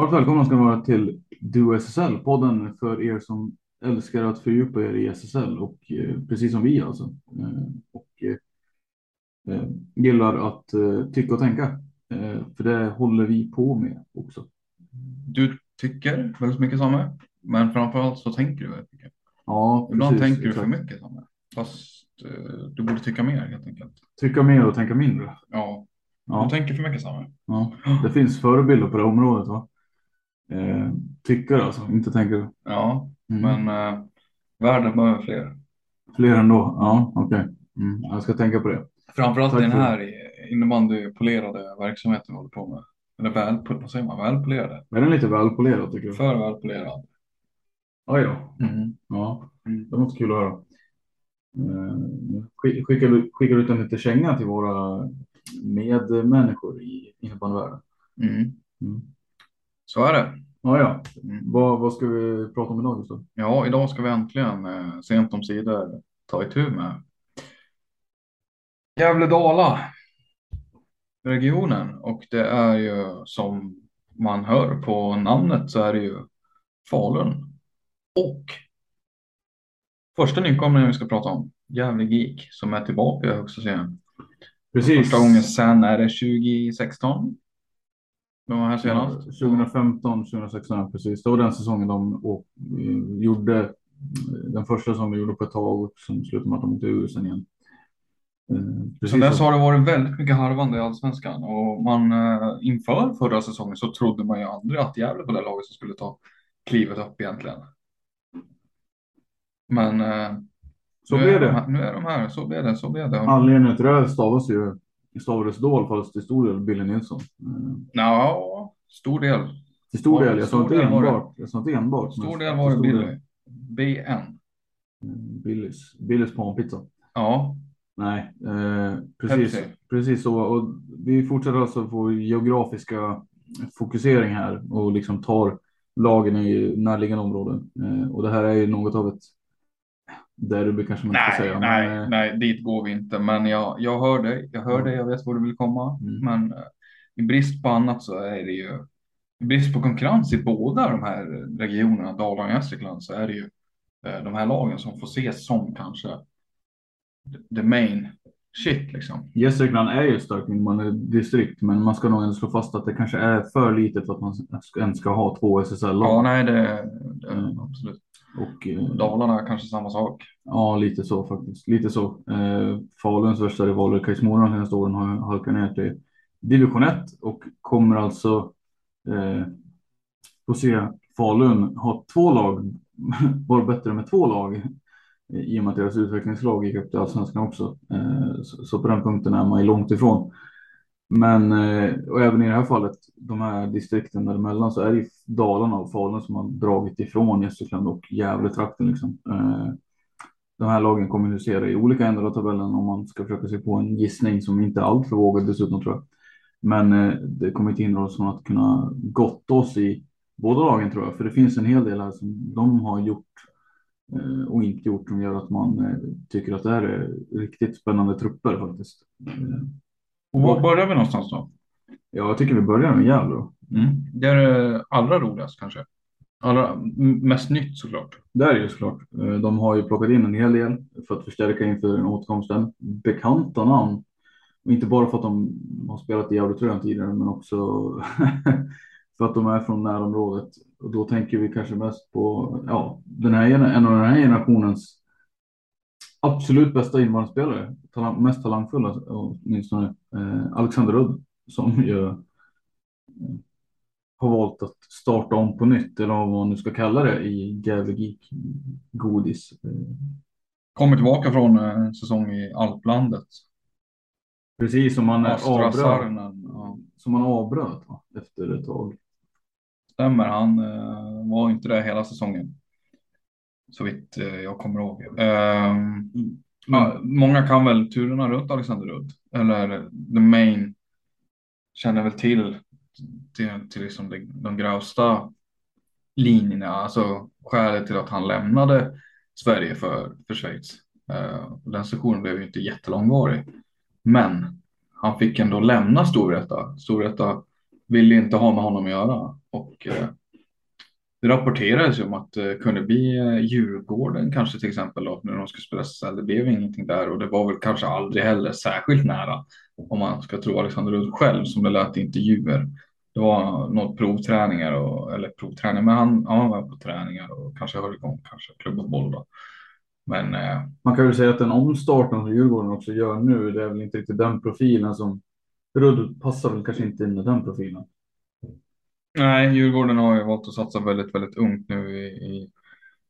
Varmt välkomna ska ni vara till Duo SSL, podden för er som älskar att fördjupa er i SSL och eh, precis som vi alltså. Eh, och eh, eh, gillar att eh, tycka och tänka. Eh, för det håller vi på med också. Du tycker väldigt mycket Samme, men framförallt så tänker du väldigt mycket. Ja, Ibland precis, tänker du för exakt. mycket Samme, fast du borde tycka mer helt enkelt. Tycka mer och tänka mindre. Ja, Ja. du tänker för mycket Samme. Ja. Det finns förebilder på det området va? Eh, tycker alltså, inte tänker. Ja, Mm. men eh, världen behöver fler. Fler ändå? Ja, okej. Mm. Jag ska tänka på det. Framförallt Tack den här innebandypolerade verksamheten vi håller på med. Eller väl, vad säger man, välpolerade? Är den lite välpolerad tycker du? För välpolerad. Oj då. Mm. Ja, det var inte kul att höra. Eh, skick- Skickar du, skickar du ut en liten känga till våra medmänniskor i innebandyvärlden? Mm. Mm. Så är det. Ja, ja. Vad, vad ska vi prata om idag Gustav? Ja, idag ska vi äntligen eh, sent om sidor ta itu med Gävle-Dala regionen och det är ju som man hör på namnet så är det ju Falun och första nykomlingen vi ska prata om Gävle Geek som är tillbaka i högsta serien. Precis. Första gången sen är det 2016. De var här senast. 2015, 2016, precis. Det var den säsongen de gjorde. eh, Den första som de gjorde på ett tag som slutade med att de åkte ur sen igen. Eh, Precis. Sen dess har det varit väldigt mycket harvande i allsvenskan och man eh, inför förra säsongen så trodde man ju aldrig att Gävle var det laget som skulle ta klivet upp egentligen. Men Så blev det. nu är de här, så blev det, så blev det. Anledningen till det stavas ju stavades Dahl fast till stor del Billy Nilsson. Eh, Ja, stor del. Till stor del, jag sa inte enbart. Jag sa inte enbart. Stor del var det Billy. BN. Eh, Billys, Billys panpizza. Ja, Nej, eh, precis, Pepsi. precis så. Och vi fortsätter alltså på geografiska fokusering här och liksom tar lagen i närliggande områden. Eh, och det här är ju något av ett derby kanske man nej, ska säga. nej, men, eh, nej, dit går vi inte. Men jag, jag hör dig, jag hör dig, jag vet var du vill komma. Mm. Men eh, i brist på annat så är det ju, i brist på konkurrens i båda de här regionerna, Dalarna och Gästrikland, så är det ju eh, de här lagen som får ses som kanske the- main shit liksom. Gästrikland är ju starkt distrikt, men man ska nog ändå slå fast att det kanske är för litet för att man ens ska ha två SSL-lag. Ja, nej, det, det Mm. absolut. Och, eh, Dalarna kanske samma sak. Ja, lite så faktiskt. Lite så. Eh, Faluns värsta rivaler, Kais-Mora, de senaste åren har halkat ner till division 1 och kommer alltså eh, få se Falun ha två lag, vara bättre med två lag i och med att deras utvecklingslag gick upp till allsvenskan också. Eh, så, så på den punkten är man ju långt ifrån. Men eh, och även i det här fallet, de här distrikten däremellan så är det ju Dalarna och Falun som har dragit ifrån Gästrikland och Gävletrakten liksom. Eh, de här lagen kommer husera i olika ändar av tabellen om man ska försöka sig på en gissning som inte är alltför vågad dessutom tror jag. Men eh, det kommer inte hindra oss från att kunna gotta oss i båda lagen tror jag, för det finns en hel del här som de har gjort eh, och inte gjort som gör att man tycker att det här är riktigt spännande trupper faktiskt. Och var börjar vi någonstans då? Ja, jag tycker vi börjar med Gävle. Mm. Det är det allra roligast kanske. Allra mest nytt såklart. Det är det ju såklart. Eh, De har ju plockat in en hel del för att förstärka inför återkomsten. Bekanta namn. Inte bara för att de har spelat i Gävletröjan tidigare, men också för att de är från närområdet. Och då tänker vi kanske mest på ja, den här, en av den här generationens absolut bästa invandrarspelare. Talang, mest talangfulla åtminstone. Eh, Alexander Udd som ju eh, har valt att starta om på nytt eller vad man nu ska kalla det i Gävle godis. Eh, Kommer tillbaka från eh, en säsong i Alplandet. Precis som man Astra avbröt, Sarnen. Ja. som man avbröt va? efter ett tag. Stämmer, han eh, var inte där hela säsongen. Så vitt eh, jag kommer ihåg. Ehm, ja, många kan väl turerna runt Alexander Udd. Eller the main. Känner väl till, till, till liksom de, de grövsta linjerna. Alltså skälet till att han lämnade Sverige för, för Schweiz. Eh, den sessionen blev ju inte jättelångvarig. Men han fick ändå lämna Storvreta. Storvreta ville inte ha med honom att göra. Och eh, det rapporterades ju om att det kunde bli eh, Djurgården kanske till exempel då, när de skulle spela SSL. Det blev ingenting där och det var väl kanske aldrig heller särskilt nära om man ska tro Alexander Udd själv som det lät i intervjuer. Det var något provträningar och, eller provträning, men han, ja, han var på träningar och kanske höll igång kanske klubbfotboll då. Men eh, Man kan väl säga att den omstarten som Djurgården också gör nu, det är väl inte riktigt den profilen som Rudd passar väl kanske inte in i den profilen nej, Djurgården har ju valt att satsa väldigt, väldigt ungt nu i, i,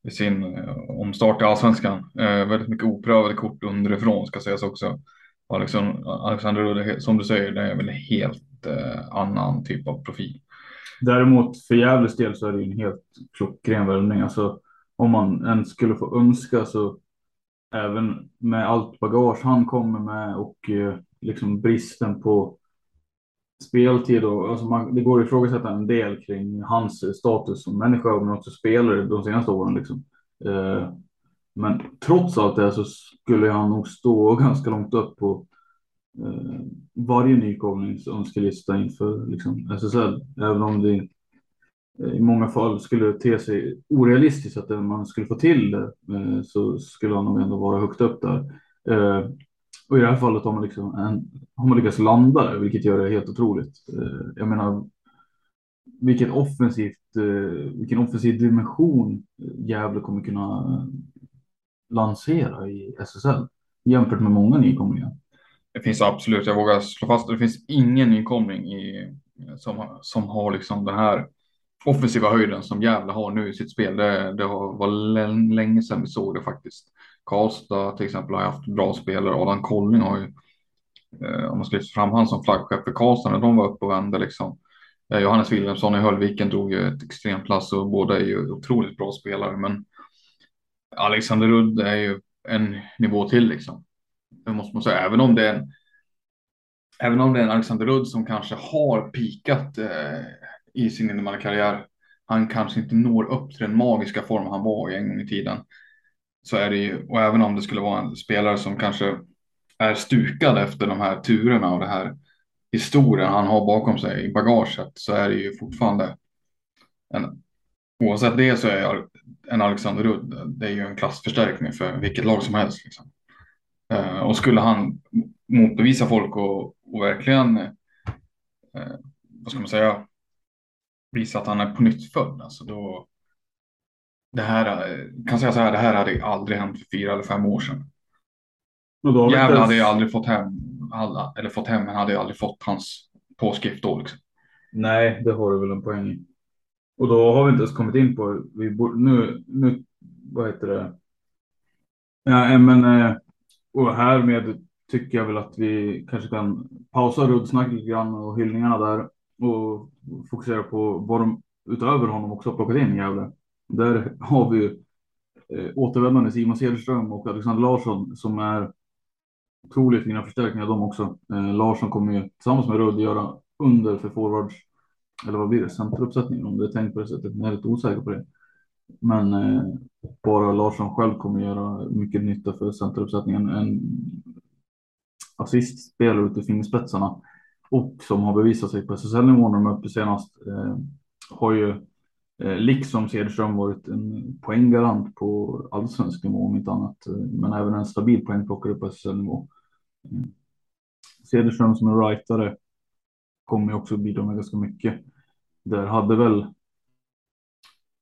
i sin eh, omstart i allsvenskan. Eh, väldigt mycket oprövade kort underifrån ska sägas också. Alexander, Alexander som du säger, det är väl en helt eh, annan typ av profil. Däremot för Gävles del så är det ju en helt klockren värvning. Alltså om man ens skulle få önska så även med allt bagage han kommer med och eh, liksom bristen på speltid och alltså man, det går att ifrågasätta en del kring hans status som människa men också spelare de senaste åren liksom. Eh, men trots allt det så skulle han nog stå ganska långt upp på eh, varje nykomlings önskelista inför liksom, alltså SSL. Även om det eh, i många fall skulle te sig orealistiskt att man skulle få till det eh, så skulle han nog ändå vara högt upp där. Eh, och i det här fallet har man, liksom en, har man lyckats landa det, vilket gör det helt otroligt. Eh, jag menar, vilket offensivt, eh, vilken offensiv dimension eh, Gävle kommer kunna lansera i SSL jämfört med många nykomlingar. Det finns absolut, jag vågar slå fast det finns ingen nykomling i, som, som har liksom den här offensiva höjden som Gävle har nu i sitt spel. Det, det var länge sedan vi såg det faktiskt. Karlstad till exempel har haft bra spelare. Adam Colling har ju, eh, om man ska lyfta fram han som flaggskepp för Karlstad när de var uppe och vände liksom. Eh, Johannes Wilhelmsson i Höllviken drog ju ett extremt lass och båda är ju otroligt bra spelare. Men Alexander Rudd är ju en nivå till liksom. Det måste man säga, även om det är en, även om det är en Alexander Rudd som kanske har pikat eh, i sin innebandykarriär. Han kanske inte når upp till den magiska form han var i en gång i tiden. Så är det ju, och även om det skulle vara en spelare som kanske är stukad efter de här turerna och det här historien han har bakom sig i bagaget så är det ju fortfarande en, oavsett det så är en Alexander Rudd, det är ju en klassförstärkning för vilket lag som helst. Liksom. Eh, och skulle han motbevisa folk och, och verkligen, eh, vad ska man säga, visa att han är på nytt född, alltså då, det här, eh, kan säga så här, det här hade aldrig hänt för fyra eller fem år sedan. Och Gävle hade ju aldrig fått hem alla, eller fått hem, men hade ju aldrig fått hans påskrift då liksom. Nej, det har du väl en poäng i. Och då har vi inte ens kommit in på, vi bor, nu, nu, vad heter det? Ja, eh, men, eh, och härmed tycker jag väl att vi kanske kan pausa ruddsnack lite grann och hyllningarna där. och fokusera på vad de utöver honom också har plockat in i Gävle. Där har vi ju eh, återvändande Simon Cederström och Alexander Larsson som är otroligt fina förstärkningar de också. Eh, Larsson kommer ju tillsammans med Rudd göra under för forwards, eller vad blir det, centeruppsättningen om det är tänkt på det sättet. Jag är lite osäker på det. Men eh, bara Larsson själv kommer göra mycket nytta för centeruppsättningen. En assistspelare ute i fingerspetsarna och som har bevisat sig på SSL-nivå när de är uppe senast. Eh, har ju Eh, liksom Cederström varit en poänggarant på allsvensk nivå om inte annat. Eh, men även en stabil poängplockare på SSL-nivå. Mm. Cederström som är rightare kommer ju också bidra med ganska mycket. Där hade väl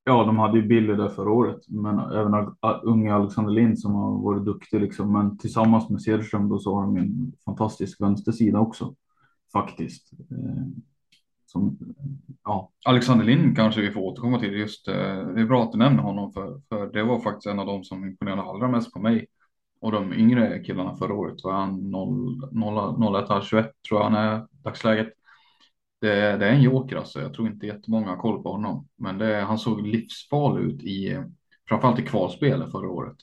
Ja, de hade ju Billy där förra året, men även unge Alexander Lind som har varit duktig liksom. Men tillsammans med Cederström då så har de en fantastisk vänstersida också faktiskt. Eh, som, ja. Alexander Lind kanske vi får återkomma till. Just, eh, det är bra att du nämner honom för, för det var faktiskt en av de som imponerade allra mest på mig. Och de yngre killarna förra året var han 01, 21 tror jag han är dagsläget. Det, det, är en joker alltså. Jag tror inte jättemånga har koll på honom. Men det, han såg livsfarlig ut i framförallt i kvalspelet förra året.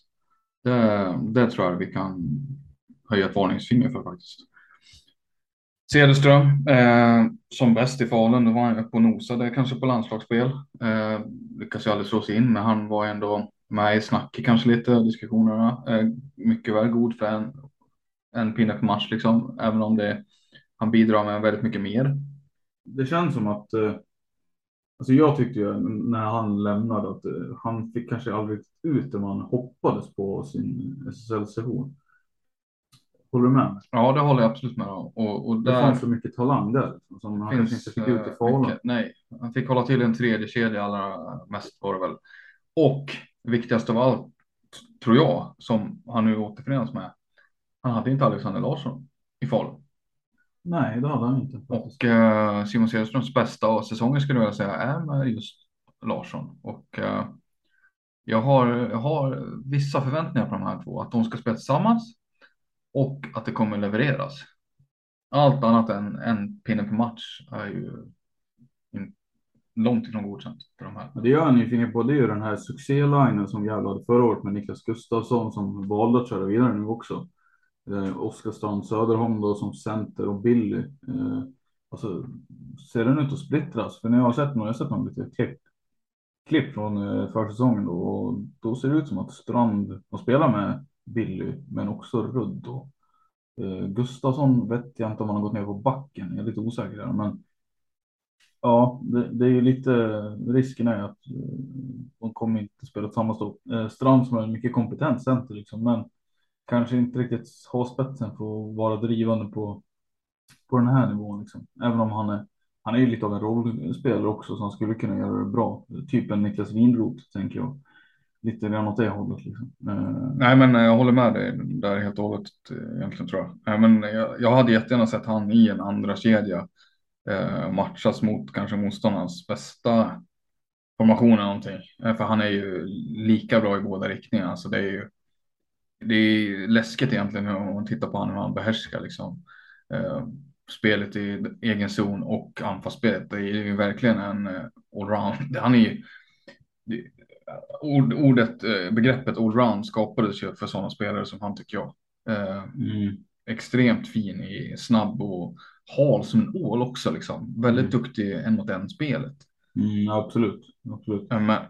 Det, det tror jag vi kan höja ett varningsfinger för faktiskt. Cederström eh, som bäst i Falun, då var han uppe och nosade kanske på landslagsspel. Eh, lyckas ju aldrig slå sig in, men han var ändå med i snacket kanske lite, diskussionerna. Eh, mycket väl god för en, en pinne på match liksom, även om det, han bidrar med väldigt mycket mer. Det känns som att, eh, alltså jag tyckte ju när han lämnade att eh, han fick kanske aldrig ut det man hoppades på sin SSL-session. Håller du med? Ja, det håller jag absolut med om. Och, och där det fanns så mycket talang där liksom, som han finns, inte fick ut i Falun. Nej, han fick hålla till en tredje kedja allra mest var det väl. Och viktigast av allt, tror jag, som han nu återförenas med. Han hade inte Alexander Larsson i Falun. Nej, det hade han inte. Och uh, Simon Cederströms bästa av säsongen skulle jag vilja säga är med just Larsson. Och uh, jag, har, jag har vissa förväntningar på de här två, att de ska spela tillsammans och att det kommer levereras. Allt annat än en pinne på match är ju långt ifrån godkänt för de här. Det jag är nyfiken på det är ju den här succélinen som Gävle hade förra året med Niklas Gustafsson som valde att köra vidare nu också. Eh, Söderholm då som center och Billy. Eh, alltså, ser den ut att splittras? För när jag har sett några, jag har sett några lite klipp, klipp från eh, försäsongen då och då ser det ut som att Strand och spelar med Billy, men också Rudd. Och, eh, Gustafsson vet jag inte om han har gått ner på backen. Jag är lite osäker där, men ja, det, det är ju lite risken är att eh, de kommer inte spela tillsammans då. Eh, Strand som är en mycket kompetent center liksom, men kanske inte riktigt har spetsen för att vara drivande på, på den här nivån liksom. Även om han är han är ju lite av en rollspelare också så han skulle kunna göra det bra. Typ en Niklas Winroth tänker jag lite grann åt det hållet. Liksom. Eh, Nej, men eh, jag håller med dig där helt och hållet eh, egentligen tror jag. Nej, men jag, jag hade jättegärna sett han i en andra kedja eh, matchas mot kanske motståndarnas bästa formation eller någonting. Eh, för han är ju lika bra i båda riktningarna. så det är ju det är läskigt egentligen om man tittar på honom hur han behärskar liksom. spelet i egen zon och anfallsspelet. Det är ju verkligen en allround. Han är ju, ord, ordet, eh, begreppet allround skapades ju för sådana spelare som han tycker jag. Eh, mm. Extremt fin i snabb och hal som en ål också liksom. Väldigt mm. duktig en mot en spelet. Mm, absolut, absolut. Men,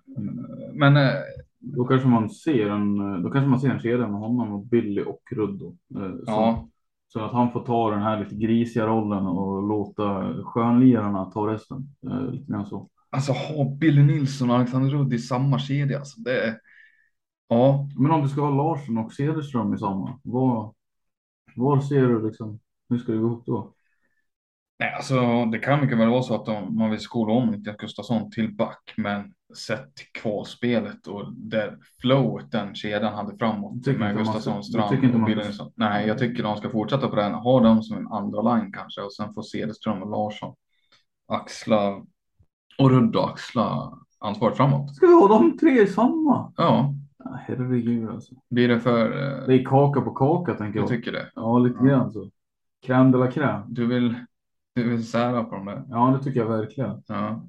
men då kanske man ser en, då kanske man ser en kedja med honom och Billy och Ruddo. Äh, ja. Så att han får ta den här lite grisiga rollen och låta skönlirarna ta resten. Lite grann så. Alltså ha Billy Nilsson och Alexander Rudd i samma kedja. Alltså, det är... Ja. Men om du ska ha Larsson och Cederström i samma, var, var ser du liksom, hur ska det gå ihop då? Nej, alltså det kan mycket väl vara så att de, man vill skola om Niklas Gustafsson till back, men sett till kvalspelet och det flowet den kedjan hade framåt med Gustafsson, Strand och Billy Nilsson. Nej, jag tycker de ska fortsätta på den. Ha dem som en andra line kanske och sen få Cederström och Larsson axla och axla ansvaret framåt. Ska vi ha de tre i samma? Ja. herregud alltså. Blir det för... Eh... Det är kaka på kaka tänker jag. Jag tycker det. Ja, lite ja. grann så. Crème de la crème. Du vill, Du vill sära på dem där. Ja, det tycker jag verkligen. Ja.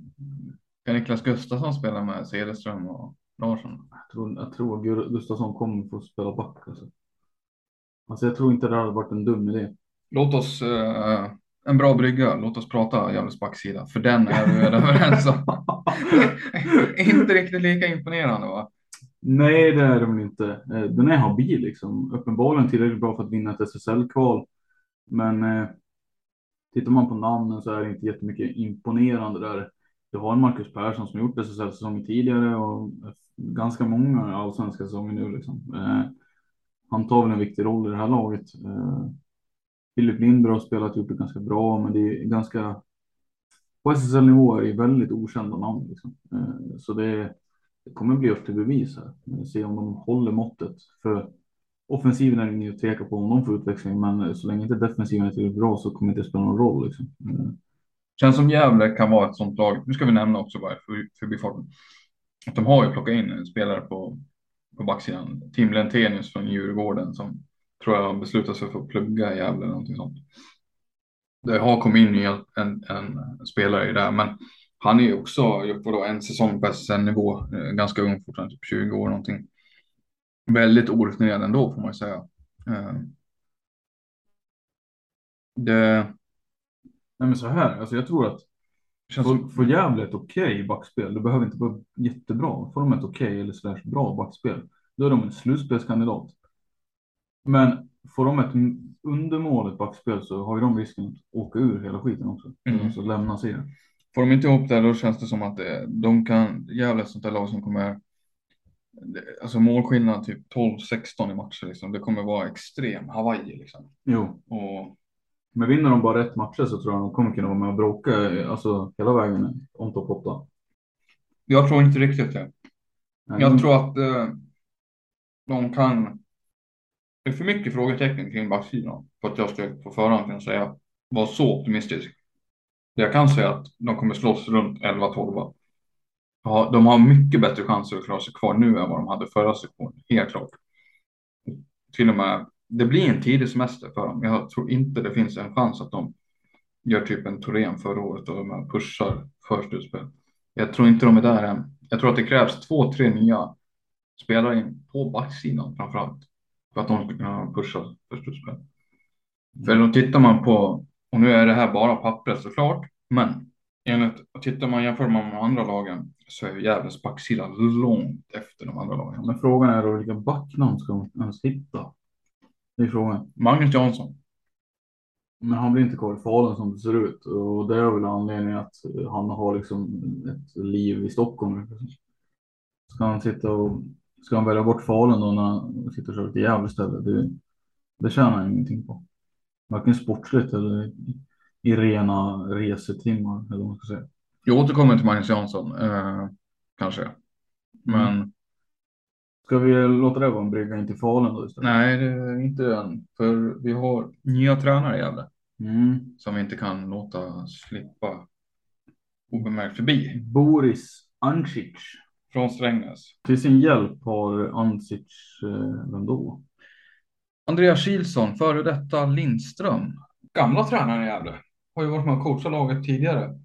Kan Niklas Gustafsson spela med Cederström och Larsson? Jag tror, jag tror Gustafsson kommer få spela back. Alltså. alltså jag tror inte det hade varit en dum idé. Låt oss, eh, en bra brygga, låt oss prata Gävles backsida, för den är vi väl överens om. inte riktigt lika imponerande va? Nej, det är de inte. Eh, Den är habil liksom. Uppenbarligen tillräckligt bra för att vinna ett SSL-kval. Men eh, tittar man på namnen så är det inte jättemycket imponerande där. Du har en Marcus Persson som gjort SSL-säsonger tidigare och ganska många allsvenska säsonger nu liksom. Eh, han tar väl en viktig roll i det här laget. Eh, Filip Lindberg har spelat upp det ganska bra, men det är ganska på SSL-nivå är det väldigt okända namn. Liksom. Eh, så det, det kommer bli upp till bevis här. Eh, se om de håller måttet. För offensiven är det inget att tveka på om de får utväxling, men eh, så länge inte defensiven är tillräckligt bra så kommer det inte spela någon roll. Liksom. Känns som Gävle kan vara ett sånt lag. Nu ska vi nämna också bara för, förbifarten. Att de har ju plockat in en spelare på, på backsidan. Tim Lentenius från Djurgården som tror jag beslutat sig för att plugga i Gävle eller någonting sånt. Det har kommit in en, en, en spelare i det men han är ju också gjort vadå, en säsong på SSL-nivå. eh, Ganska ung fortfarande, typ 20 år någonting. Väldigt orutinerad ändå får man ju säga. Eh, Det Nej, men så här, alltså jag tror att känns får, får Gävle ett okej backspel, det behöver inte vara jättebra. Får de ett okej eller slash bra backspel, då är de en slutspelskandidat. Men får de ett undermåligt backspel så har ju de risken att åka ur hela skiten också. Mm. Alltså lämna serien. Får de inte ihop det då känns det som att det, de kan, är ett sånt där lag som kommer, alltså målskillnad typ 12-16 i matcher liksom. Det kommer vara extrem Hawaii liksom. Jo, Och men vinner de bara rätt matcher så tror jag de kommer kunna vara med och bråka eh, alltså, hela vägen om topp 8. jag tror inte riktigt det. Nej, Jag tror att eh, de kan, det är för mycket frågetecken kring backsidan för att jag ska på förhand kunna säga, Var så optimistisk. Jag kan säga att de kommer slåss runt 11-12. Ja, de har mycket bättre chanser att klara sig kvar nu än vad de hade förra sektionen, helt klart. Till och med, det blir en tidig semester för dem. Jag tror inte det finns en chans att de gör typ en Torén förra året och de pushar för slutspel. Jag tror inte de är där än. Jag tror att det krävs två, tre nya spelare in på backsidan framför allt. För att de ska kunna pusha för slutspel. För då tittar man på, och nu är det här bara pappret såklart, men enligt, tittar man jämför man med andra lagen så är Gävles backsida långt efter de andra lagen. Men frågan är då vilka backnamn ska de ens hitta? Det är frågan. Magnus Jansson. Men han blir inte kvar i Falun som det ser ut och det är väl anledningen att han har liksom ett liv i Stockholm. Ska han sitta och ska han välja bort Falun då när han sitter och kör till Gävle istället? Det, det tjänar han ingenting på. Varken sportsligt eller i, rena resetimmar eller vad man ska säga. Jag återkommer till Magnus Jansson, eh, kanske. Men Ska vi låta det vara en brygga in till Falun då istället? nej, det är inte än. För vi har nya tränare i Gävle Mm. som vi inte kan låta slippa obemärkt förbi. Boris Ancic. Från Strängnäs. Till sin hjälp har Ancic, eh, vem då? Andreas Kilsson, före detta Lindström. Gamla tränaren i Gävle. Har ju varit med och coachat laget tidigare.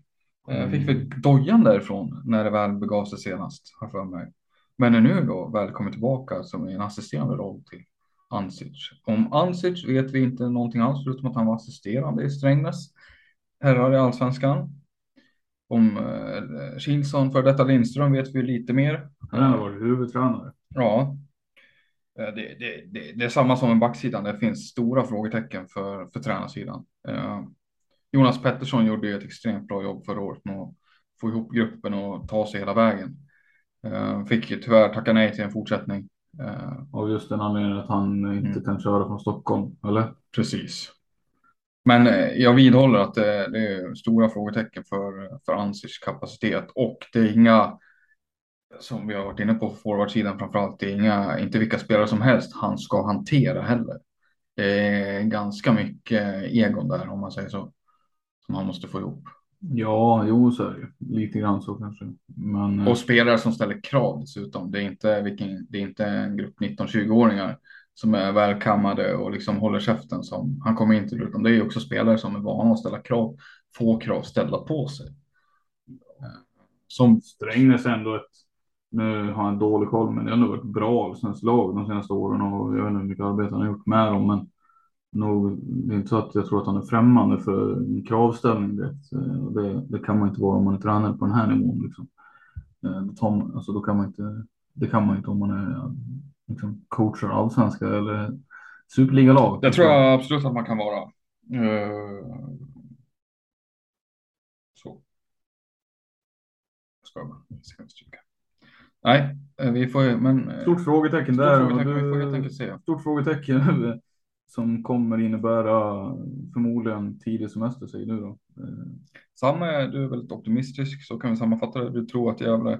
Eh, Fick väl dojan därifrån när det väl begav sig senast, har för mig. Men är nu då väl kommit tillbaka som en assisterande roll till Ansic. Om Ansic vet vi inte någonting alls förutom att han var assisterande i Strängnäs. Herrar i allsvenskan. Om eh, Kilsson, för detta Lindström, vet vi lite mer. Han har varit huvudtränare. Ja. Eh, Det, det, det, det är samma som med backsidan. Det finns stora frågetecken för, för tränarsidan. Eh, Jonas Pettersson gjorde ju ett extremt bra jobb förra året med att få ihop gruppen och ta sig hela vägen. Eh, Fick ju tyvärr tacka nej till en fortsättning. Av just den anledningen att han inte Mm. kan köra från Stockholm, eller? Precis. Men eh, jag vidhåller att det, det är stora frågetecken för, för Ansics kapacitet och det är inga, som vi har varit inne på forwardsidan framförallt, det är inga, inte vilka spelare som helst han ska hantera heller. Det är ganska mycket egon där om man säger så, som han måste få ihop. Ja, jo så är det. Lite grann så kanske. Men eh, Och spelare som ställer krav dessutom. Det är inte, vilken, det är inte en grupp 19-20-åringar som är välkammade och liksom håller käften som han kommer in till. Utan det är ju också spelare som är vana att ställa krav få krav ställda på sig. Eh, som Strängnäs ändå ett, nu har han dålig koll, men det har ändå varit bra allsvenskt lag de senaste åren och jag vet inte hur mycket arbete han har gjort med dem, men nog, det är inte så att jag tror att han är främmande för kravställning. Det, eh, det, det kan man inte vara om man är tränare på den här nivån. Liksom. Eh, alltså då kan man inte, det kan man inte om man är liksom, coachar allsvenska eller superligalag. Det tror jag absolut att man kan vara. Uh, så. Jag ska bara, Nej, eh, vi får men. Eh, stort frågetecken stort där. Frågetecken, du, vi får helt enkelt se. Stort frågetecken som kommer innebära förmodligen tidig semester säger du då. Samma, du är väldigt optimistisk så kan vi sammanfatta det. Du tror att Gävle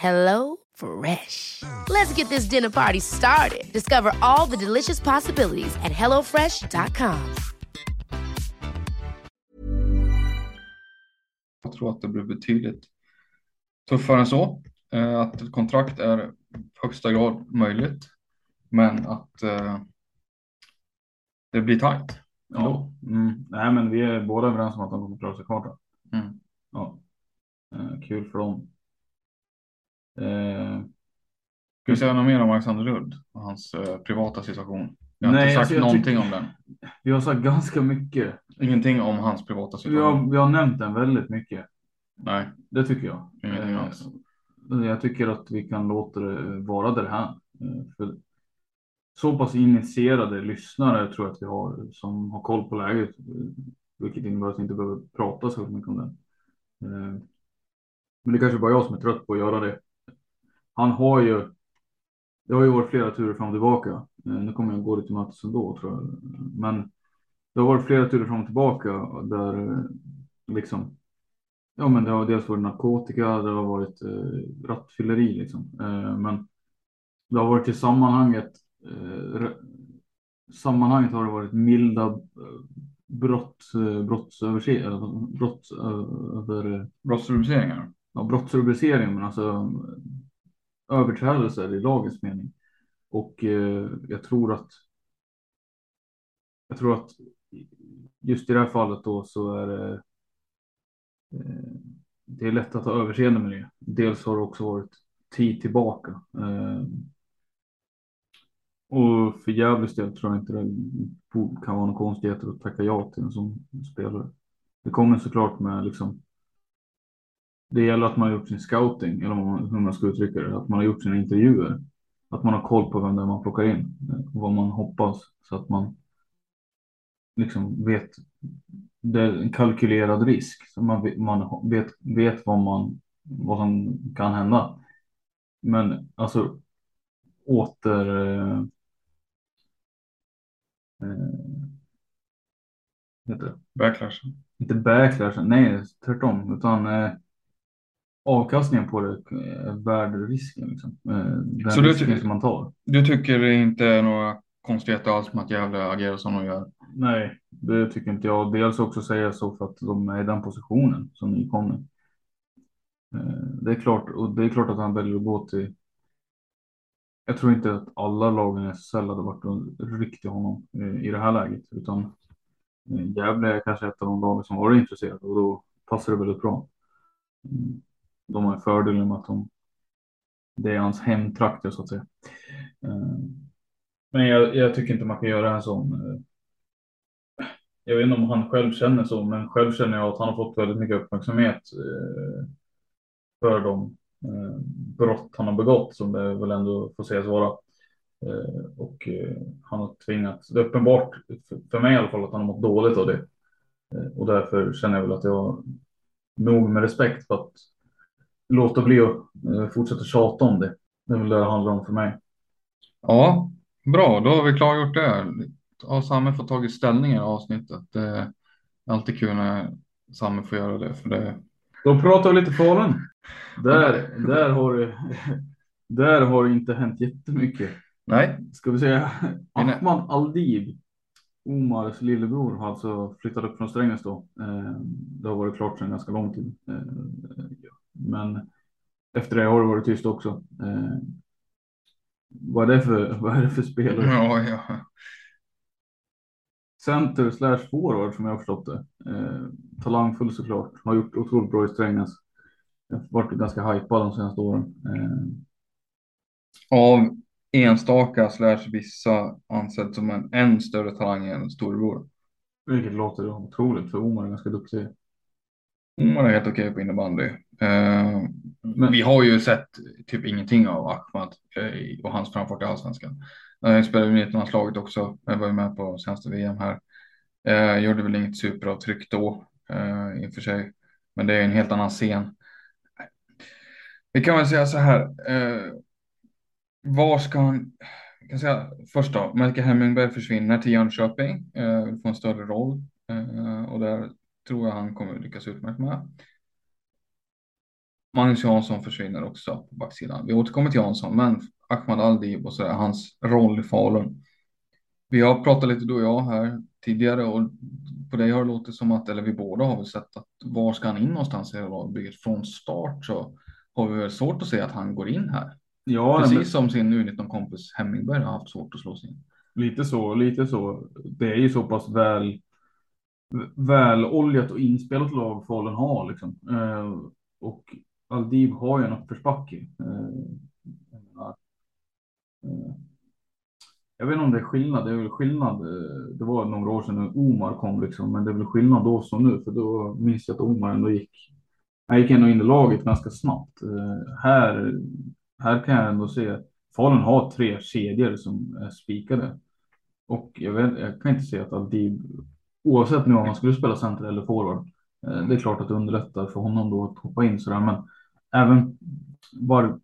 Hello Fresh. Let's get this dinner party started. Discover all the delicious possibilities at hellofresh.com. Jag tror att det blir betydligt tuffare än så. Eh, att ett kontrakt är högsta grad möjligt. Men att eh, det blir tajt. Ja, mm. Nej, men vi är båda överens om att de kommer klara sig kvar. Mm. Ja. Eh, kul för dem. Eh, Ska vi säga något mer om Alexander Rudd och hans eh, privata situation? Vi har Nej, inte sagt alltså, någonting tycker- om den. vi har sagt ganska mycket. Ingenting om hans privata Vi situation. har, vi har nämnt den väldigt mycket. Nej, Det tycker jag. ingenting Eh, alls. Jag tycker att vi kan låta det vara där här. Eh, För så pass initierade lyssnare tror jag att vi har som har koll på läget. eh, Vilket innebär att vi inte behöver prata så mycket om det. Eh, Men det kanske bara jag som är trött på att göra det. Han har ju. Det har ju varit flera turer fram och tillbaka. Eh, Nu kommer jag gå lite mötes ändå tror jag. Men det har varit flera turer fram och tillbaka där eh, liksom Ja, men det har dels varit narkotika, det har varit eh, rattfylleri liksom. Eh, men det har varit i sammanhanget, eh, sammanhanget har det varit milda eh, brott, brottsöverse, eller vad- brott eh, över, Brottsrubriceringar. ja, brottsrubricering, men alltså överträdelser i lagens mening. Och eh, jag tror att jag tror att just i det här fallet då så är det eh, det är lätt att ha överseende med det. Dels har det också varit tid tillbaka. Eh, och för Gävles del tror jag inte det kan vara någon konstigheter att tacka ja till en sån spelare. Det kommer såklart med liksom. Det gäller att man har gjort sin scouting eller hur man ska uttrycka det. Att man har gjort sina intervjuer. Att man har koll på vem det är man plockar in eh, vad man hoppas så att man liksom vet. Det är en kalkylerad risk så man, vet- man vet, vet vad man vad som kan hända. Men alltså åter. Eh, eh, heter det? Backlash. Inte backlash, nej tvärtom, utan eh, avkastningen på det är värd risken. Liksom. Eh, den Så du risken ty- som man tar. Du tycker det inte är några konstigheter alls med att Gävle agerar som de gör? Nej, det tycker inte jag. Dels också säga så för att de är i den positionen som nykomling. Eh, Det är klart, och det är klart att han väljer att gå till. Jag tror inte att alla lagen i SSL hade varit ryckt i honom eh, i det här läget, utan eh, Gävle är kanske ett av de lagen som varit intresserade och då passar det väldigt bra. De har en fördel med att de, det är hans hemtrakter så att säga. Eh, men jag, jag tycker inte man kan göra en sån. Eh, jag vet inte om han själv känner så, men själv känner jag att han har fått väldigt mycket uppmärksamhet. Eh, för de brott han har begått som det väl ändå får sägas vara. Och han har tvingats, det är uppenbart för mig i alla fall att han har mått dåligt av det. Och därför känner jag väl att jag nog med respekt för att låta bli att eh, fortsätta tjata om det. Det är väl det det handlar om för mig. Ja, bra, då har vi klargjort det. Har Samme fått tagit ställning i avsnittet. Det är alltid kul när Samme får göra det. För det... Då pratar vi lite Falun. Där, där, har det, där har det inte hänt jättemycket. Nej. Ska vi säga Ahmad Aldib, Omars lillebror, har alltså flyttat upp från Strängnäs då. Eh, det har varit klart sedan ganska lång tid. Men efter det har det varit tyst också. Eh, vad är det för, vad är det för spelare? Ja, ja. Center slash forward som jag har förstått det. Eh, talangfull såklart. Har gjort otroligt bra i Strängnäs. Varit ganska hypad de senaste åren. Eh, Av enstaka slash vissa ansedd som en än större talang än storebror. vilket låter otroligt för Omar är ganska duktig. Omar är helt okej på innebandy. Eh, vi har ju sett typ ingenting av Ahmad eh, och hans framfart i allsvenskan. Jag spelade ju 19-landslaget också. Jag var ju med på senaste VM här. Eh, gjorde väl inget superavtryck då eh, i och för sig. Men det är en helt annan scen. Vi kan väl säga så här. Eh, var ska han? Jag kan säga först då. Melker Hemmingberg försvinner till Jönköping. Eh, får en större roll eh, och där tror jag han kommer lyckas utmärkt med. Magnus Jansson försvinner också på backsidan. Vi återkommer till Jansson, men Ahmad Aldib och så hans roll i Falun. Vi har pratat lite du och jag här tidigare och på dig har det låtit som att, eller vi båda har väl sett att var ska han in någonstans i lagbygget? Från start så har vi väl svårt att se att han går in här. Ja, Precis men- som sin U19-kompis Hemmingberg har haft svårt att slå sig in. Lite så, lite så. Det är ju så pass väl väloljat och inspelat lag Falun har liksom. Eh, och Aldib har ju en uppförsbacke. Eh, jag eh, jag vet inte om det är skillnad. Det är väl skillnad. Eh, det var några år sedan när Omar kom liksom, men det är väl skillnad då som nu, för då minns jag att Omar ändå gick. Han gick ändå in i laget ganska snabbt. Eh, här, här kan jag ändå se. Falun har tre kedjor som är spikade. Och jag, vet, jag kan inte se att Aldib, oavsett nu om han skulle spela center eller forward, eh, det är klart att det underlättar för honom då att hoppa in sådär, men även var,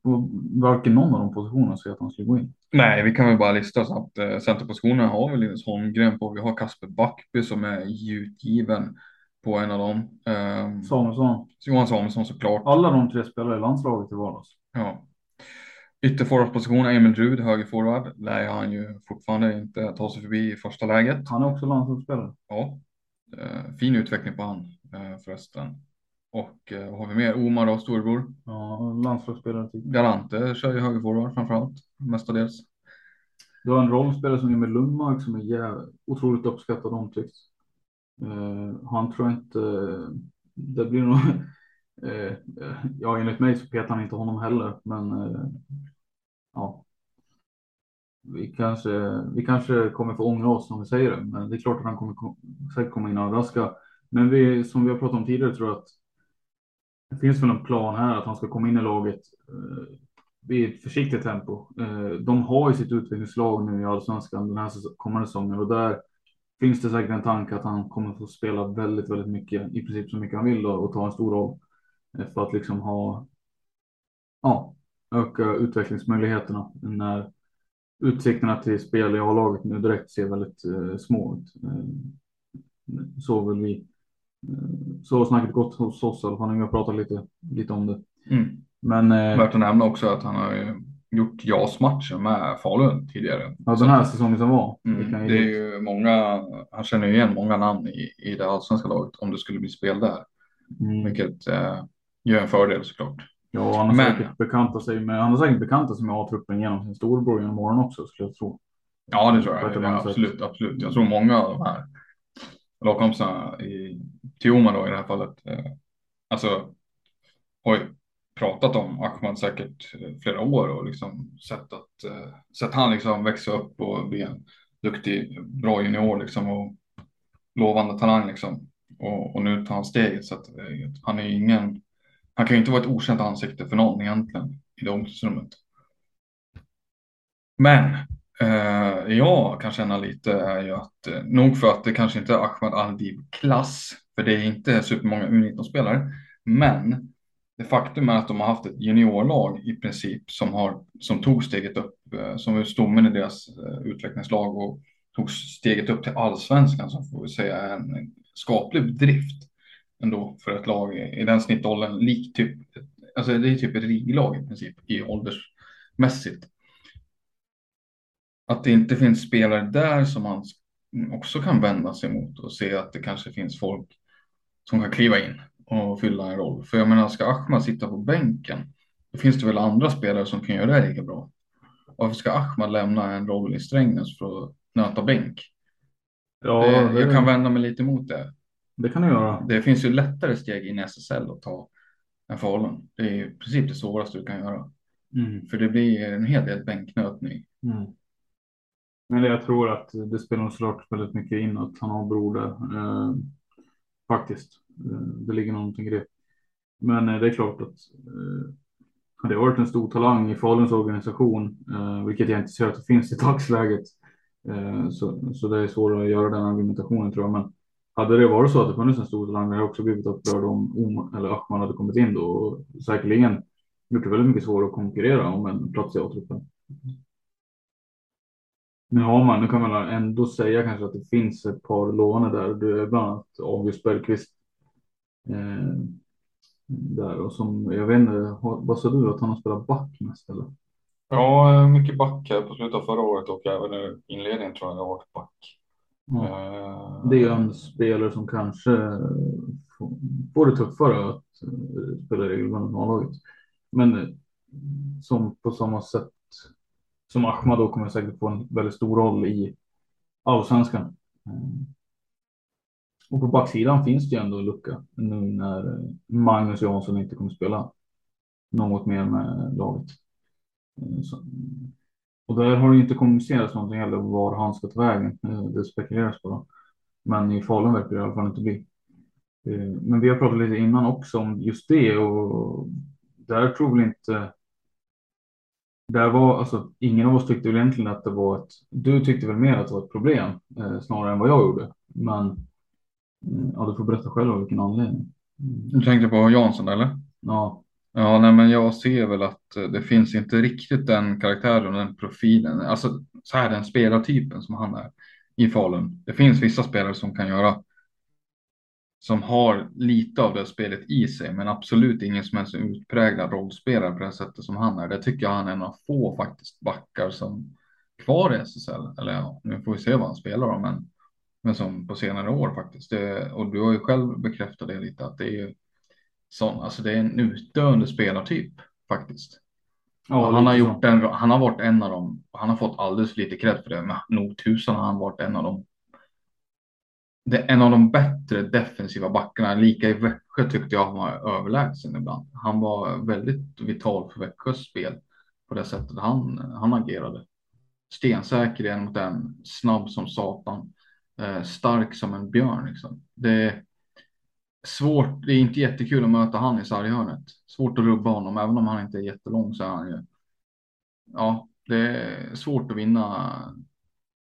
varken någon av de positionerna ser att han skulle gå in. Nej, vi kan väl bara lista så att eh, centerpositionen har vi Linus Holmgren på. Vi har Kasper Backby som är utgiven på en av dem. Eh, Samuelsson. Johan Samuelsson såklart. Alla de tre spelar i landslaget i vardags. Ja. Ytterforwardsposition Emil Rud, högerforward, lär han ju fortfarande inte ta sig förbi i första läget. Han är också landslagsspelare. Ja, eh, fin utveckling på han eh, förresten. Och eh, vad har vi mer? Omar och storebror. Ja, landslagsspelare. Typ. Galante kör ju högerforward framförallt, mestadels. Du har en rollspelare som Emil Lundmark som är jäv... otroligt uppskattad omtyckt. Uh, han tror inte... det blir nog... ja, enligt mig så petar han inte honom heller, men ja. Vi kanske, vi kanske kommer få ångra oss om vi säger det, men det är klart att han kommer säkert komma in och överraska. Men vi, som vi har pratat om tidigare tror jag att det finns väl en plan här att han ska komma in i laget eh, vid ett försiktigt tempo. Eh, de har ju sitt utvecklingslag nu i allsvenskan den här kommande säsongen och där finns det säkert en tanke att han kommer få spela väldigt, väldigt mycket, i princip så mycket han vill då, och ta en stor roll eh, för att liksom ha, ja, öka utvecklingsmöjligheterna när utsikterna till spel i A-laget nu direkt ser väldigt eh, små ut. Eh, så vill vi, eh, så har snacket gått hos oss i alla fall vi har pratat lite, lite om det. Mm. Men eh, Värt att nämna också att han har ju gjort JAS-matcher med Falun tidigare. ja, den här säsongen som var. Mm, det är ju många, han känner ju igen många namn i, i det allsvenska laget om det skulle bli spel där. Mm. Vilket eh, gör en fördel såklart. Ja, han har Men- säkert bekantat sig med, han har säkert bekantat sig med A-truppen genom sin storbror genom åren också skulle jag tro. Ja, det tror jag. sätt. absolut, absolut. Jag tror många av de här lagkompisarna i Tioma då i det här fallet, eh, alltså har ju pratat om Ahmad säkert eh, flera år och liksom sett att eh, sett han liksom växa upp och bli en duktig, bra junior liksom och lovande talang liksom. Och, och nu tar han steget så att eh, han är ingen han kan ju inte vara ett okänt ansikte för någon egentligen i det omklädningsrummet. Men eh, jag kan känna lite är ju att eh, nog för att det kanske inte är Ahmad Aldib klass, för det är inte supermånga U19-spelare, men det faktum är att de har haft ett juniorlag i princip som, har, som tog steget upp, eh, som är stommen i deras eh, utvecklingslag och tog steget upp till allsvenskan som får vi säga är en skaplig bedrift ändå för ett lag i den snittåldern. Lik typ, alltså det är typ ett riglag i princip i åldersmässigt. Att det inte finns spelare där som man också kan vända sig mot och se att det kanske finns folk som kan kliva in och fylla en roll. För jag menar, ska Ahmad sitta på bänken, då finns det väl andra spelare som kan göra det lika bra. Varför ska Ahmad lämna en roll i Strängnäs för att nöta bänk? Ja, det, det- Jag kan vända mig lite mot det. Det kan du göra. Det finns ju lättare steg in i SSL att ta än Falun. Det är ju i princip det svåraste du kan göra. Mm. För det blir en hel del bänknötning. Mm. Men jag tror att det spelar såklart väldigt mycket in att han har bror där. Eh, faktiskt. Eh, det ligger någonting i det. Men eh, det är klart att eh, det har varit en stor talang i Faluns organisation, eh, vilket jag inte ser att det finns i dagsläget. Eh, så, så det är svårt att göra den argumentationen tror jag. Men hade det varit så att det funnits en stor talang, hade jag också blivit upprörd om Om eller Ahmad hade kommit in då och säkerligen gjort det väldigt mycket svårare att konkurrera om en plats i A-truppen. Nu har man, nu kan man ändå säga kanske att det finns ett par lovande där. Det är bland annat August Bergqvist. Eh, där och som, jag vet inte, vad sa du att han har spelat back mest eller? Ja, mycket back här på slutet av förra året och även i inledningen tror jag jag har varit back. Eh, Det är en spelare som kanske får- det tuffare att eh, spela regelbundet med A-laget. Men eh, som på samma sätt som Ahmad då kommer säkert få en väldigt stor roll i allsvenskan. Och på backsidan finns det ju ändå en lucka nu när Magnus Jansson inte kommer spela något mer med laget. Så- Och där har det inte kommunicerats någonting heller var han ska ta vägen. Eh, Det spekuleras bara. Men i Falun verkar det i alla fall inte bli. Eh, Men vi har pratat lite innan också om just det och där tror väl inte. Där var alltså ingen av oss tyckte väl egentligen att det var ett. Du tyckte väl mer att det var ett problem eh, snarare än vad jag gjorde. Men eh, ja, du får berätta själv av vilken anledning. Du tänkte på Jansson eller? Ja, Ja, nej, men jag ser väl att eh, det finns inte riktigt den karaktären och den profilen, alltså så här den spelartypen som han är i Falun. Det finns vissa spelare som kan göra som har lite av det spelet i sig, men absolut ingen som är så utpräglad rollspelare på det sättet som han är. Det tycker jag han är en av få faktiskt backar som kvar i SSL. Eller ja, nu får vi se vad han spelar om, men, men som på senare år faktiskt. Det, och du har ju själv bekräftat det lite att det är ju sån, alltså det är en utdöende spelartyp faktiskt. Ja, han, har gjort en, han har varit en av dem, han har fått alldeles lite cred för det, men nog tusan har han varit en av dem. Det är en av de bättre defensiva backarna. Lika i Växjö tyckte jag han var överlägsen ibland. Han var väldigt vital för Växjös spel på det sättet han, han agerade. Stensäker en mot en, snabb som satan, eh, stark som en björn. Liksom. Det svårt, det är inte jättekul att möta han i sarghörnet. Svårt att rubba honom, även om han inte är jättelång så är han ju. Ja, det är svårt att vinna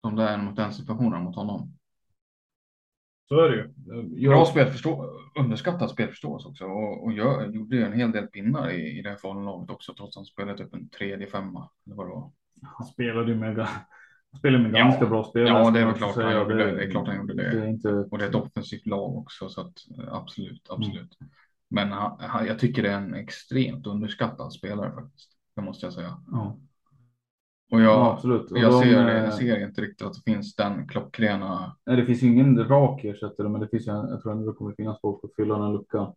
de där en mot en situationerna mot honom. så är det ju. Bra spelförstå underskattad spelförståelse också och, och jag gjorde ju en hel del pinnar i, i det här Falun-laget också trots att han spelade typ en tredje femma. Eller vad det var. Han spelade ju med, spelade med ganska bra spelare. Ja, det är klart han gjorde det. Det är klart han gjorde det. Det inte, Och det är ett offensivt lag också så att eh, absolut, absolut. Men han, han, jag tycker det är en extremt underskattad spelare faktiskt. Det måste jag säga. ja. Och jag, Ja, absolut. Och jag, de, ser, eh, jag ser inte riktigt att det finns den klockrena. Nej, det finns ingen rak ersättare, men det finns en- jag tror ändå det kommer finnas folk att fylla den luckan.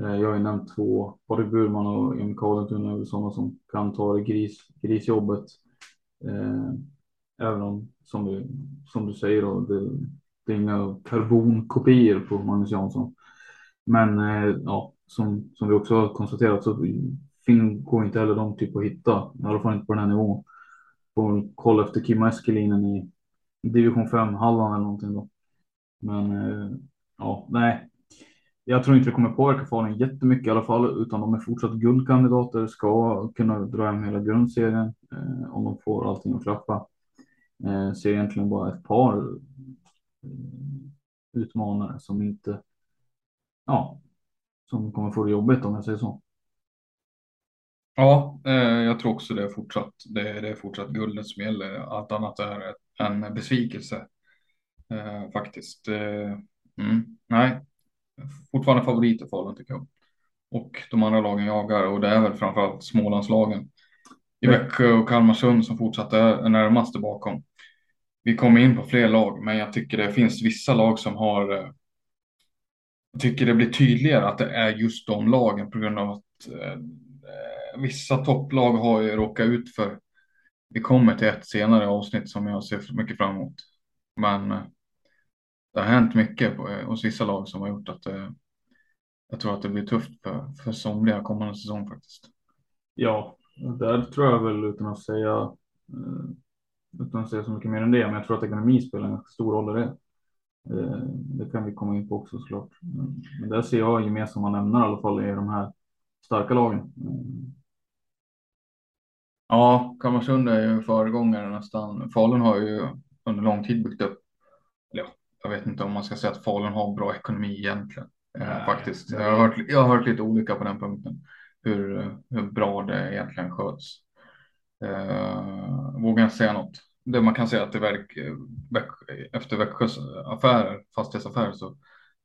Eh, Jag har ju nämnt två, Patrik Burman och Emil Karlentun är väl sådana som kan ta det gris, grisjobbet. Även om, som du, som du säger, då, det, det är inga karbonkopior på Magnus Jansson. Men eh, ja, som, som vi också har konstaterat så fin, går inte heller de typ att hitta, i alla fall inte på den här nivån. Får kolla efter Kim Eskelinen i division 5 Halland eller någonting då. Men eh, ja, nej. jag tror inte det kommer påverka Falun jättemycket i alla fall, utan de är fortsatt guldkandidater, ska kunna dra hem hela grundserien eh, om de får allting att klaffa. Eh, ser egentligen bara ett par eh, utmanare som inte, ja, som kommer få det jobbigt om jag säger så. Ja, eh, jag tror också det är fortsatt. Det, det är fortsatt guldet som gäller. Allt annat är en besvikelse eh, faktiskt. Eh, mm, nej, fortfarande favoriter Falun tycker jag. Och de andra lagen jagar och det är väl framförallt Smålandslagen i Växjö och Kalmarsund som fortsatt är närmast bakom. Vi kommer in på fler lag, men jag tycker det finns vissa lag som har. Eh, jag tycker det blir tydligare att det är just de lagen på grund av att eh, eh, vissa topplag har ju råkat ut för. Vi kommer till ett senare avsnitt som jag ser mycket fram emot. Men eh, det har hänt mycket på, eh, hos vissa lag som har gjort att eh, jag tror att det blir tufft för, för somliga kommande säsong faktiskt. Ja, där tror jag väl utan att säga eh, utan att säga så mycket mer än det, men jag tror att ekonomi spelar en stor roll i det. Eh, Det kan vi komma in på också såklart. Men- där ser jag gemensamma nämnare i alla fall i de här starka lagen. Ja, Kalmarsund är ju föregångare nästan. Falun har ju under lång tid byggt upp. eller Ja, jag vet inte om man ska säga att Falun har bra ekonomi egentligen. Eh, Nej, faktiskt. Jag har, hört, jag har hört lite olika på den punkten. Hur, hur bra det egentligen sköts. Eh, vågar inte säga något. Det man kan säga att det verk, efter Växjös affärer, fastighetsaffärer så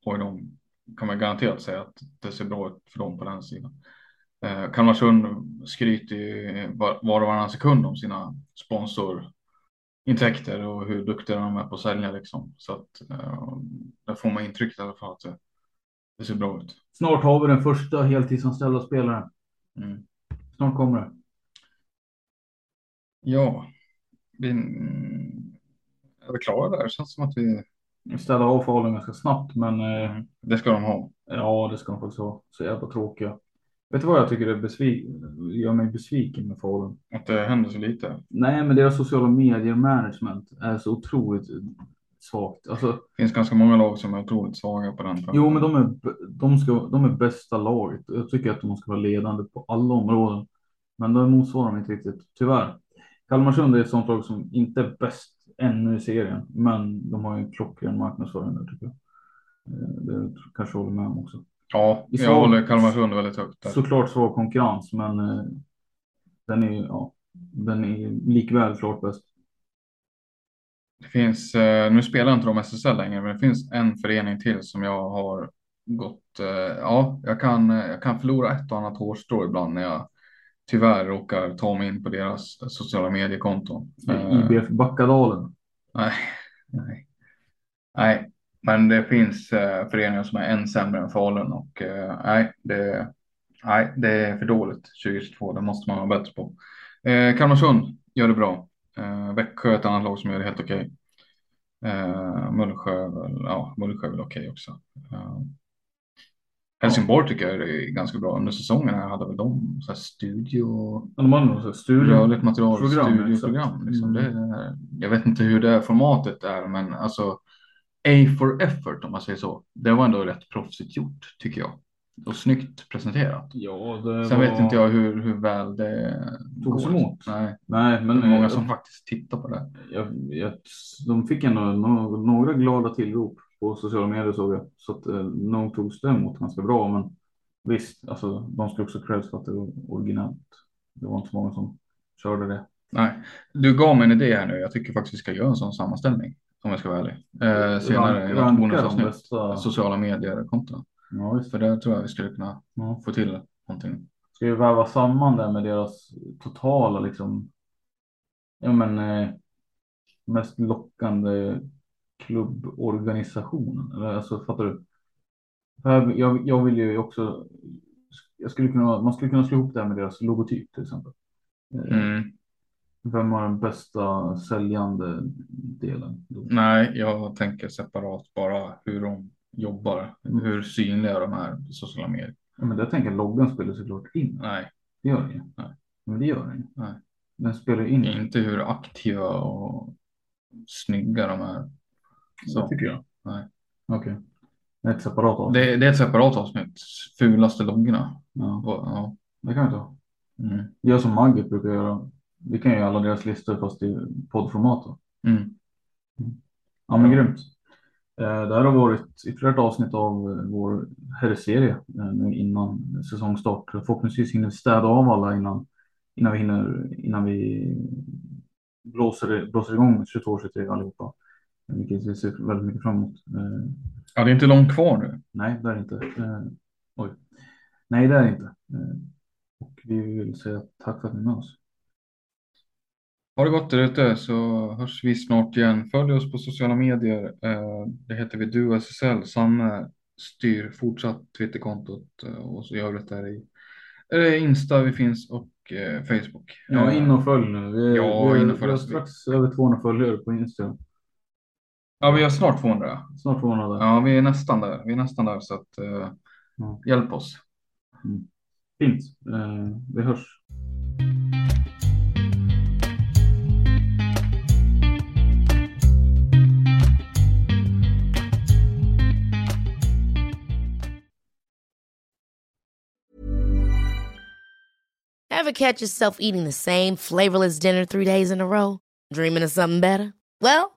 har ju de, kan man garanterat säga att det ser bra ut för dem på den sidan. Eh, Kalmarsund skryter ju var var och varannan sekund om sina sponsorintäkter och hur duktiga de är på att sälja liksom. Så att eh, där får man intrycket i alla fall att det, det ser bra ut. Snart har vi den första heltidsanställda spelaren. Mm. Snart kommer det. Ja, vi är vi klara där? Det känns som att vi... Vi städar av Falun ganska snabbt, men eh, Det ska de ha. ja, det ska de faktiskt ha. Så jävla tråkiga. Vet du vad jag tycker är besvik gör mig besviken med Falun? Att det händer så lite. Nej, men deras sociala medier management är så otroligt svagt. Alltså, Det finns ganska många lag som är otroligt svaga på den punkten. jo, men de är, de, ska, de är bästa laget. Jag tycker att de ska vara ledande på alla områden. Men de motsvarar dem inte riktigt, tyvärr. Kalmarsund är ett sånt lag som inte är bäst ännu i serien, men de har ju en klockren marknadsföring där tycker jag. Eh, Det kanske håller med om också. Ja, jag svag- håller Kalmarsund väldigt högt där. Såklart svag konkurrens, men eh, den är ja, den är likväl klart bäst. Det finns, eh, nu spelar inte de SSL längre, men det finns en förening till som jag har gått, ja, jag kan, jag kan förlora ett och annat hårstrå ibland när jag tyvärr råkar ta mig in på deras sociala mediekonton. Eh, IBF Backadalen. Nej, nej. Nej, men det finns eh, föreningar som är än sämre än Falun och eh, nej, det, nej, det är för dåligt 2022. Det måste man vara bättre på. Eh, Kalmarsund gör det bra. Eh, Växjö är ett annat lag som gör det helt okej. Eh, Mullsjö, ja, Mullsjö är väl okej också. Helsingborg tycker jag är ganska bra. Under säsongen här hade väl de så här studio Ja, De har nog studio. rörligt material, program, studioprogram. Liksom. Mm. är- jag vet inte hur det här formatet är, men alltså A for effort om man säger så. Det var ändå rätt proffsigt gjort tycker jag. Och snyggt presenterat. Ja, det Sen var... vet inte jag hur, hur väl det Togs emot. Nej, Nej, men det är många som faktiskt tittar på det. jag, jag, de fick ändå några glada tillrop på sociala medier såg jag. Så att eh, nog togs det emot ganska bra. Men visst, alltså, de ska också creds för att det var originellt. Det var inte så många som körde det. Nej, du gav mig en idé här nu. Jag tycker faktiskt vi ska göra en sån sammanställning. Om jag ska vara ärlig. Eh, senare i Rank- de bonusavsnitt. bästa- Sociala medier-konton. Ja, visst. För där tror jag vi skulle kunna Ja. få till någonting. Ska vi väva samman det med deras totala liksom. Ja, men eh, mest lockande klubborganisationen. Eller alltså fattar du? Jag, jag vill ju också. Jag skulle kunna, man skulle kunna slå ihop det här med deras logotyp till exempel. Eh, Mm. Vem har den bästa säljande delen? då? Nej, jag tänker separat bara hur de jobbar, hur synliga de är sociala medier. Ja, men jag tänker loggan spelar såklart in. Nej, Det gör den ju. Nej. Men det gör den ju. Nej. Den spelar in. inte hur aktiva och snygga de är. Så tycker jag. Nej. Okej. Ett separat avsnitt. Det, det är ett separat avsnitt. Fulaste loggorna. Ja, Och, ja. det kan vi ta. Mm. Gör som Magget brukar göra. Vi kan göra alla deras listor fast i poddformat. Då. Mm. Ja, men grymt. Eh, Det här har varit ytterligare ett avsnitt av eh, vår herrserie eh, nu innan säsongstart. Förhoppningsvis hinner vi städa av alla innan, innan vi hinner, innan vi blåser, blåser igång 22-23 allihopa. Vilket vi ser väldigt mycket fram emot. Eh, ja, det är inte långt kvar nu. Nej, det är inte. Eh, oj. Nej, det är inte. Eh, och vi vill säga tack för att ni är med oss. Ha det gott där ute så hörs vi snart igen. Följ oss på sociala medier. Det heter vi DuoSSL. Sanne styr fortsatt Twitterkontot och så i övrigt är det i är det Insta vi finns och Facebook. Ja, in och följ nu. Vi, Ja, vi, in och vi följ. har strax över 200 följare på Instagram. Ja, vi har snart 200. Snart 200 där. Ja, vi är nästan där. Vi är nästan där så att eh, Ja. hjälp oss. Fint. Eh, vi hörs. Ever catch yourself eating the same flavorless dinner three days in a row? Dreaming of something better? Well,